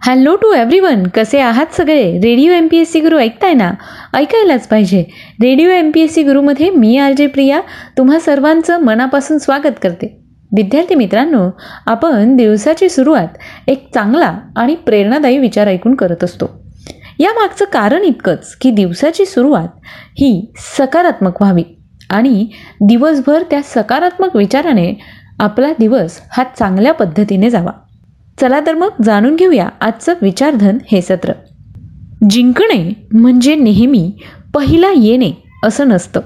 Hello to every one कसे आहात सगळे? Radio M P S C Guru ऐकताय ना? ऐकायलाच पाहिजे. Radio M P S C गुरुमध्ये मी आर जे प्रिया. तुम्हा सर्वांचं मनापासून स्वागत करते. विद्यार्थी मित्रांनो आपण दिवसाची सुरुवात एक चांगला आणि प्रेरणादायी विचार ऐकून करत असतो. यामागचं कारण इतकंच की दिवसाची सुरुवात ही सकारात्मक व्हावी आणि दिवसभर त्या सकारात्मक विचाराने आपला दिवस हा चांगल्या पद्धतीने जावा. चला तर मग जाणून घेऊया आजचं विचारधन हे सत्र. जिंकणे म्हणजे नेहमी पहिला येणे असं नसतं.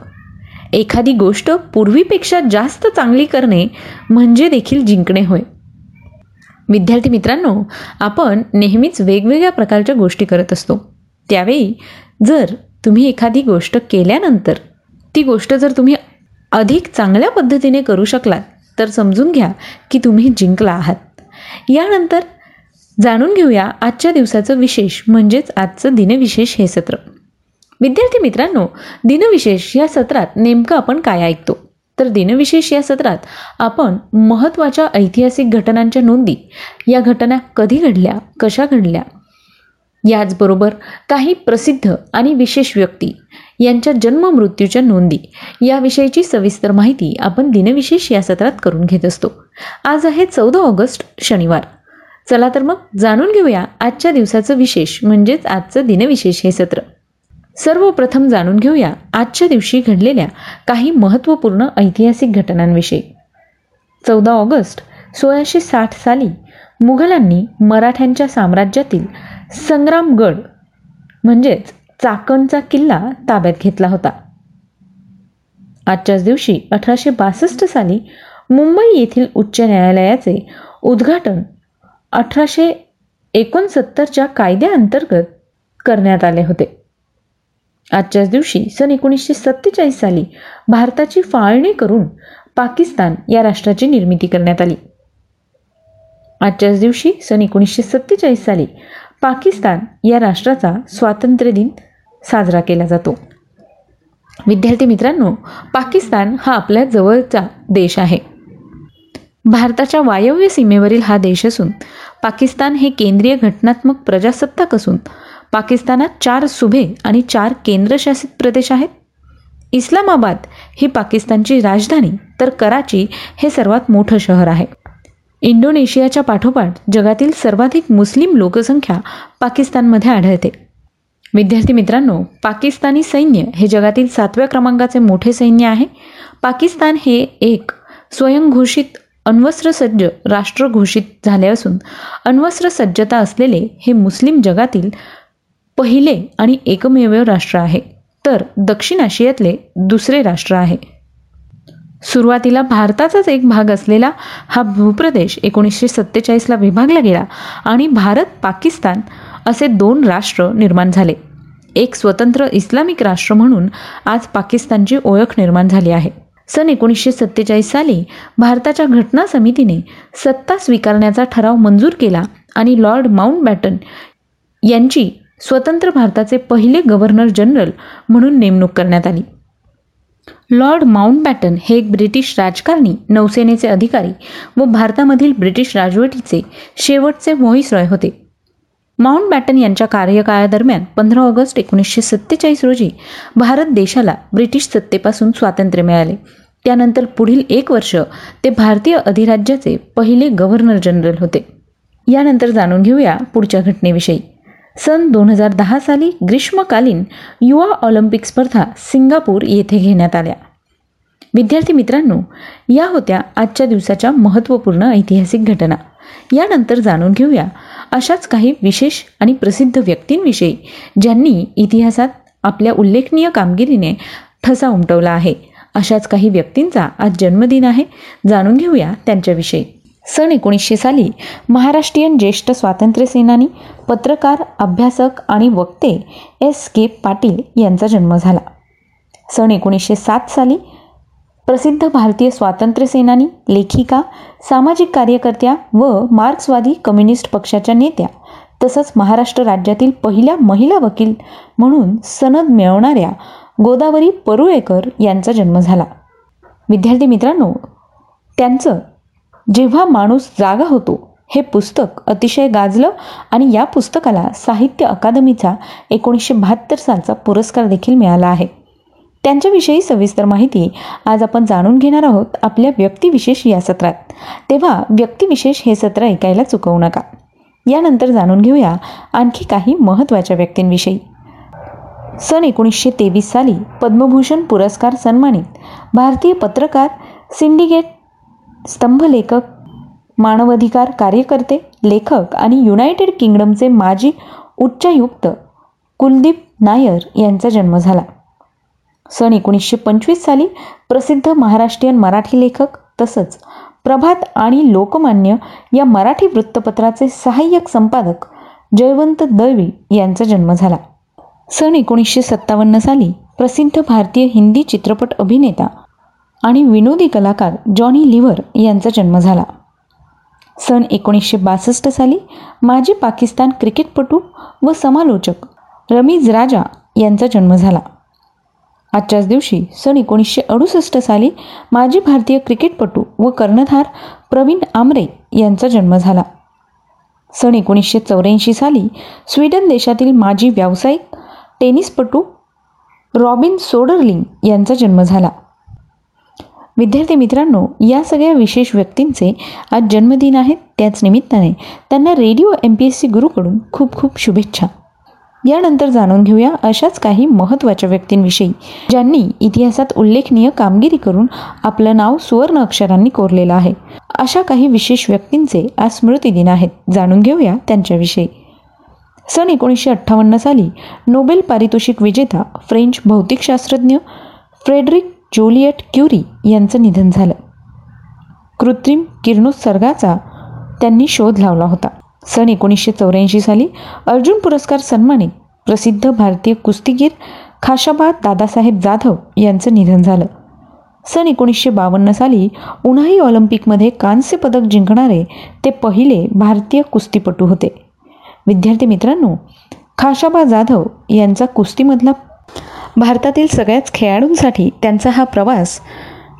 एखादी गोष्ट पूर्वीपेक्षा जास्त चांगली करणे म्हणजे देखील जिंकणे होय. विद्यार्थी मित्रांनो आपण नेहमीच वेगवेगळ्या प्रकारच्या गोष्टी करत असतो. त्यावेळी जर तुम्ही एखादी गोष्ट केल्यानंतर ती गोष्ट जर तुम्ही अधिक चांगल्या पद्धतीने करू शकलात तर समजून घ्या की तुम्ही जिंकला आहात. यानंतर जाणून घेऊया आजच्या दिवसाचं विशेष म्हणजेच आजचं दिनविशेष हे सत्र. विद्यार्थी मित्रांनो दिनविशेष या सत्रात नेमकं आपण काय ऐकतो? तर दिनविशेष या सत्रात आपण महत्त्वाच्या ऐतिहासिक घटनांच्या नोंदी या घटना कधी घडल्या कशा घडल्या याचबरोबर काही प्रसिद्ध आणि विशेष व्यक्ती यांच्या जन्म मृत्यूच्या नोंदी याविषयीची सविस्तर माहिती आपण दिनविशेष या सत्रात करून घेत असतो. आज आहे चौदा ऑगस्ट शनिवार. चला तर मग जाणून घेऊया आजच्या दिवसाचं विशेष म्हणजेच आजचं दिनविशेष हे सत्र. सर्वप्रथम जाणून घेऊया आजच्या दिवशी घडलेल्या काही महत्त्वपूर्ण ऐतिहासिक घटनांविषयी. चौदा ऑगस्ट सोळाशे साठ साली मुघलांनी मराठ्यांच्या साम्राज्यातील संग्रामगड म्हणजेच चाकणचा किल्ला ताब्यात घेतला होता. आजच्याच दिवशी अठराशे बासष्ट साली मुंबई येथील उच्च न्यायालयाचे उद्घाटन अठराशे एकोणसत्तरच्या कायद्याअंतर्गत करण्यात आले होते. आजच्याच दिवशी सन एकोणीसशे सत्तेचाळीस साली भारताची फाळणी करून पाकिस्तान या राष्ट्राची निर्मिती करण्यात आली. आजच्याच दिवशी सन एकोणीसशे सत्तेचाळीस साली पाकिस्तान या राष्ट्राचा स्वातंत्र्य दिन साजरा केला जातो. विद्यार्थी मित्रांनो पाकिस्तान हा आपल्या जवळचा देश आहे. भारताच्या वायव्य सीमेवरील हा देश असून पाकिस्तान हे केंद्रीय घटनात्मक प्रजासत्ताक असून पाकिस्तानात चार सुभे आणि चार केंद्रशासित प्रदेश आहेत. इस्लामाबाद ही पाकिस्तानची राजधानी तर कराची हे सर्वात मोठं शहर आहे. इंडोनेशियाच्या पाठोपाठ जगातील सर्वाधिक मुस्लिम लोकसंख्या पाकिस्तानमध्ये आढळते. विद्यार्थी मित्रांनो पाकिस्तानी सैन्य हे जगातील सातव्या क्रमांकाचे मोठे सैन्य आहे. पाकिस्तान हे एक स्वयंघोषित अण्वस्त्रसज्ज राष्ट्र घोषित झाले असून अण्वस्त्र सज्जता असलेले हे मुस्लिम जगातील पहिले आणि एकमेव राष्ट्र आहे. तर दक्षिण आशियातले दुसरे राष्ट्र आहे. सुरुवातीला भारताचाच एक भाग असलेला हा भूप्रदेश एकोणीसशे सत्तेचाळीसला विभागला गेला आणि भारत पाकिस्तान असे दोन राष्ट्र निर्माण झाले. एक स्वतंत्र इस्लामिक राष्ट्र म्हणून आज पाकिस्तानची ओळख निर्माण झाली आहे. सन एकोणीसशे सत्तेचाळीस साली भारताच्या घटना समितीने सत्ता स्वीकारण्याचा ठराव मंजूर केला आणि लॉर्ड माउंट बॅटन यांची स्वतंत्र भारताचे पहिले गव्हर्नर जनरल म्हणून नेमणूक करण्यात आली. लॉर्ड माउंटबॅटन हे एक ब्रिटिश राजकारणी नौसेनेचे अधिकारी व भारतामधील ब्रिटिश राजवटीचे शेवटचे व्हॉइसरॉय होते. माउंटबॅटन यांच्या कार्यकाळादरम्यान पंधरा ऑगस्ट एकोणीसशे सत्तेचाळीस रोजी भारत देशाला ब्रिटिश सत्तेपासून स्वातंत्र्य मिळाले. त्यानंतर पुढील एक वर्ष ते भारतीय अधिराज्याचे पहिले गव्हर्नर जनरल होते. यानंतर जाणून घेऊया पुढच्या घटनेविषयी. सन दोन हजार दहा साली ग्रीष्मकालीन युवा ऑलिम्पिक स्पर्धा सिंगापूर येथे घेण्यात आल्या. विद्यार्थी मित्रांनो या होत्या आजच्या दिवसाच्या महत्त्वपूर्ण ऐतिहासिक घटना. यानंतर जाणून घेऊया अशाच काही विशेष आणि प्रसिद्ध व्यक्तींविषयी ज्यांनी इतिहासात आपल्या उल्लेखनीय कामगिरीने ठसा उमटवला आहे. अशाच काही व्यक्तींचा आज जन्मदिन आहे. जाणून घेऊया त्यांच्याविषयी. सन एकोणीसशे साली महाराष्ट्रीयन ज्येष्ठ स्वातंत्र्यसेनानी पत्रकार अभ्यासक आणि वक्ते एस के पाटील यांचा जन्म झाला. सन एकोणीसशे सात साली प्रसिद्ध भारतीय स्वातंत्र्यसेनानी लेखिका सामाजिक कार्यकर्त्या व मार्क्सवादी कम्युनिस्ट पक्षाच्या नेत्या तसंच महाराष्ट्र राज्यातील पहिल्या महिला वकील म्हणून सनद मिळवणाऱ्या गोदावरी परुळेकर यांचा जन्म झाला. विद्यार्थी मित्रांनो त्यांचं जेव्हा माणूस जागा होतो हे पुस्तक अतिशय गाजलं आणि या पुस्तकाला साहित्य अकादमीचा एकोणीसशे बहात्तर सालचा पुरस्कार देखील मिळाला आहे. त्यांच्याविषयी सविस्तर माहिती आज आपण जाणून घेणार आहोत आपल्या व्यक्तिविशेष या सत्रात. तेव्हा व्यक्तिविशेष हे सत्र ऐकायला चुकवू नका. यानंतर जाणून घेऊया आणखी काही महत्त्वाच्या व्यक्तींविषयी. सन एकोणीसशे तेवीस साली पद्मभूषण पुरस्कार सन्मानित भारतीय पत्रकार सिंडिकेट स्तंभलेखक मानवाधिकार कार्यकर्ते लेखक आणि युनायटेड किंगडमचे माजी उच्चायुक्त कुलदीप नायर यांचा जन्म झाला. सन एकोणीसशे पंचवीस साली प्रसिद्ध महाराष्ट्रीयन मराठी लेखक तसंच प्रभात आणि लोकमान्य या मराठी वृत्तपत्राचे सहाय्यक संपादक जयवंत दळवी यांचा जन्म झाला. सन एकोणीसशे सत्तावन्न साली प्रसिद्ध भारतीय हिंदी चित्रपट अभिनेता आणि विनोदी कलाकार जॉनी लिव्हर यांचा जन्म झाला. सन एकोणीसशे बासष्ट साली माजी पाकिस्तान क्रिकेटपटू व समालोचक रमीज राजा यांचा जन्म झाला. आजच्याच दिवशी सन एकोणीसशे अडुसष्ट साली माजी भारतीय क्रिकेटपटू व कर्णधार प्रवीण आमरे यांचा जन्म झाला. सन एकोणीसशे चौऱ्याऐंशी साली स्वीडन देशातील माजी व्यावसायिक टेनिसपटू रॉबिन सोडरलिंग यांचा जन्म झाला. विद्यार्थी मित्रांनो या सगळ्या विशेष व्यक्तींचे आज जन्मदिन आहेत त्याच निमित्ताने त्यांना radio M P S C गुरुकडून खूप खूप शुभेच्छा. यानंतर जाणून घेऊया अशाच काही महत्त्वाच्या व्यक्तींविषयी ज्यांनी इतिहासात उल्लेखनीय कामगिरी करून आपलं नाव सुवर्ण अक्षरांनी कोरलेलं आहे. अशा काही विशेष व्यक्तींचे आज स्मृती दिन आहेत जाणून घेऊया त्यांच्याविषयी. सन एकोणीसशे अठ्ठावन्न साली नोबेल पारितोषिक विजेता फ्रेंच भौतिकशास्त्रज्ञ फ्रेडरिक ज्युलियट क्युरी यांचं निधन झालं. कृत्रिम किरणोत्सर्गाचा त्यांनी शोध लावला होता. सन एकोणीसशे चौऱ्याऐंशी साली अर्जुन पुरस्कार सन्मानित प्रसिद्ध भारतीय कुस्तीगीर खाशाबाद दादासाहेब जाधव यांचं निधन झालं. सन एकोणीसशे बावन्न साली उन्हाळी ऑलिम्पिकमध्ये कांस्य पदक जिंकणारे ते पहिले भारतीय कुस्तीपटू होते. विद्यार्थी मित्रांनो खाशाबा जाधव यांचा कुस्तीमधला भारतातील सगळ्याच खेळाडूंसाठी त्यांचा हा प्रवास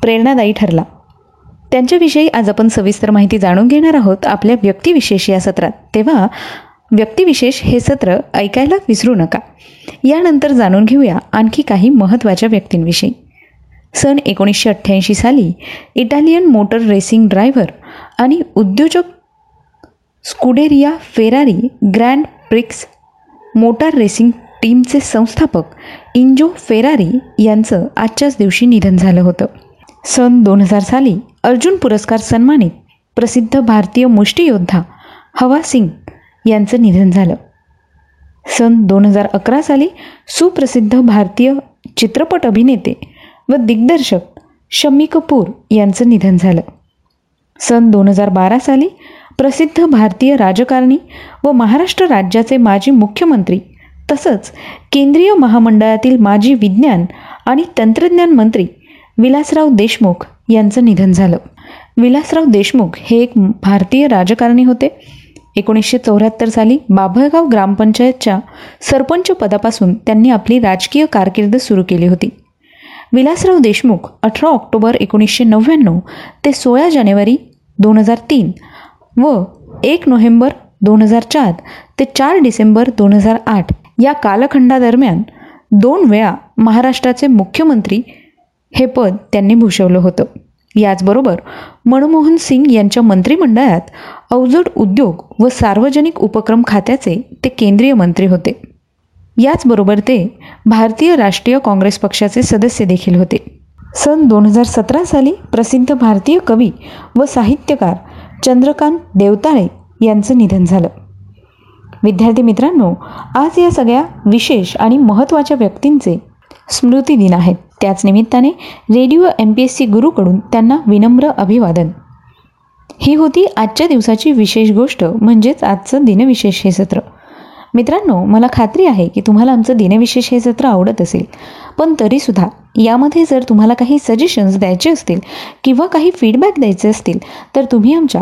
प्रेरणादायी ठरला. त्यांच्याविषयी आज आपण सविस्तर माहिती जाणून घेणार आहोत आपल्या व्यक्तिविशेष या सत्रात. तेव्हा व्यक्तिविशेष हे सत्र ऐकायला विसरू नका. यानंतर जाणून घेऊया आणखी काही महत्त्वाच्या व्यक्तींविषयी. सन एकोणीसशे अठ्ठ्याऐंशी साली इटालियन मोटर रेसिंग ड्रायव्हर आणि उद्योजक Scuderia Ferrari Grand Prix motor racing टीमचे संस्थापक इंजो फेरारी यांचं आजच्याच दिवशी निधन झालं होतं. सन दोन हजार साली अर्जुन पुरस्कार सन्मानित प्रसिद्ध भारतीय मुष्टियोद्धा हवा सिंग यांचं निधन झालं. सन दोन हजार अकरा साली सुप्रसिद्ध भारतीय चित्रपट अभिनेते व दिग्दर्शक शम्मी कपूर यांचं निधन झालं. सन दोन हजार बारा साली प्रसिद्ध भारतीय राजकारणी व महाराष्ट्र राज्याचे माजी मुख्यमंत्री तसंच केंद्रीय महामंडळातील माजी विज्ञान आणि तंत्रज्ञान मंत्री विलासराव देशमुख यांचं निधन झालं. विलासराव देशमुख हे एक भारतीय राजकारणी होते. एकोणीसशे चौऱ्याहत्तर साली बाभळगाव ग्रामपंचायतच्या सरपंच पदापासून त्यांनी आपली राजकीय कारकीर्द सुरू केली होती. विलासराव देशमुख अठरा ऑक्टोबर एकोणीसशे नव्याण्णव ते सोळा जानेवारी दोन हजार तीन व एक नोव्हेंबर दोन हजार चार ते चार डिसेंबर दोन हजार आठ या कालखंडादरम्यान दोन वेळा महाराष्ट्राचे मुख्यमंत्री हे पद त्यांनी भूषवलं होतं. याचबरोबर मनमोहन सिंग यांच्या मंत्रिमंडळात अवजड उद्योग व सार्वजनिक उपक्रम खात्याचे ते केंद्रीय मंत्री होते. याचबरोबर ते भारतीय राष्ट्रीय काँग्रेस पक्षाचे सदस्य देखील होते. सन दोन हजार सतरा साली प्रसिद्ध भारतीय कवी व साहित्यकार चंद्रकांत देवताळे यांचं निधन झालं. विद्यार्थी मित्रांनो आज या सगळ्या विशेष आणि महत्त्वाच्या व्यक्तींचे स्मृती दिन आहेत. त्याच निमित्ताने radio M P S C गुरुकडून त्यांना विनम्र अभिवादन. ही होती आजच्या दिवसाची विशेष गोष्ट म्हणजेच आजचं दिनविशेष हे सत्र. मित्रांनो मला खात्री आहे की तुम्हाला आमचं दिनविशेष हे सत्र आवडत असेल. पण तरीसुद्धा यामध्ये जर तुम्हाला काही सजेशन्स द्यायचे असतील किंवा काही फीडबॅक द्यायचे असतील तर तुम्ही आमच्या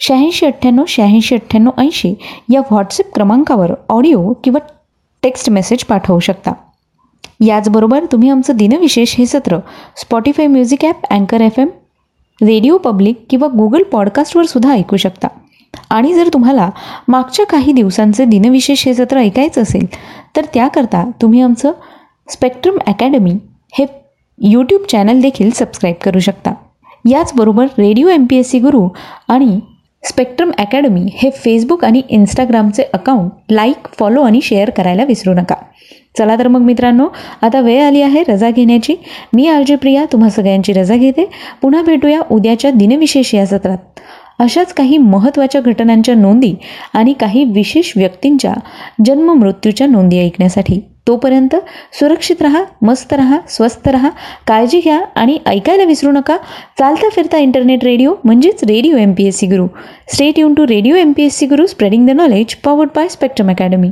शहाऐंशी अठ्ठ्याण्णव शहाऐंशी अठ्ठ्याण्णव ऐंशी या व्हॉट्सअप क्रमांकावर ऑडिओ किंवा टेक्स्ट मेसेज पाठवू शकता. याचबरोबर तुम्ही आमचं दिनविशेष हे सत्र स्पॉटीफाय म्युझिक ॲप अँकर एफ एम रेडिओ पब्लिक किंवा गुगल पॉडकास्टवर सुद्धा ऐकू शकता. आणि जर तुम्हाला मागच्या काही दिवसांचे दिनविशेष हे सत्र ऐकायचं असेल तर त्याकरता तुम्ही आमचं स्पेक्ट्रम अकॅडमी हे यूट्यूब चॅनल देखील सबस्क्राईब करू शकता. याचबरोबर radio M P S C Guru आणि स्पेक्ट्रम अकॅडमी हे फेसबुक आणि इंस्टाग्रामचे अकाउंट लाईक फॉलो आणि शेअर करायला विसरू नका. चला तर मग मित्रांनो आता वेळ आली आहे रजा घेण्याची. मी आरजे प्रिया तुम्हा सगळ्यांची रजा घेते. पुन्हा भेटूया उद्याच्या दिनविशेष या सत्रात. अशाच काही महत्त्वाच्या घटनांच्या नोंदी आणि काही विशेष व्यक्तींच्या जन्म मृत्यूच्या नोंदी ऐकण्यासाठी. तोपर्यंत सुरक्षित रहा मस्त रहा स्वस्त रहा काळजी घ्या आणि ऐकायला विसरू नका. चालता फिरता इंटरनेट रेडिओ म्हणजेच radio M P S C Guru stay युन to radio M P S C Guru spreading the knowledge powered by Spectrum academy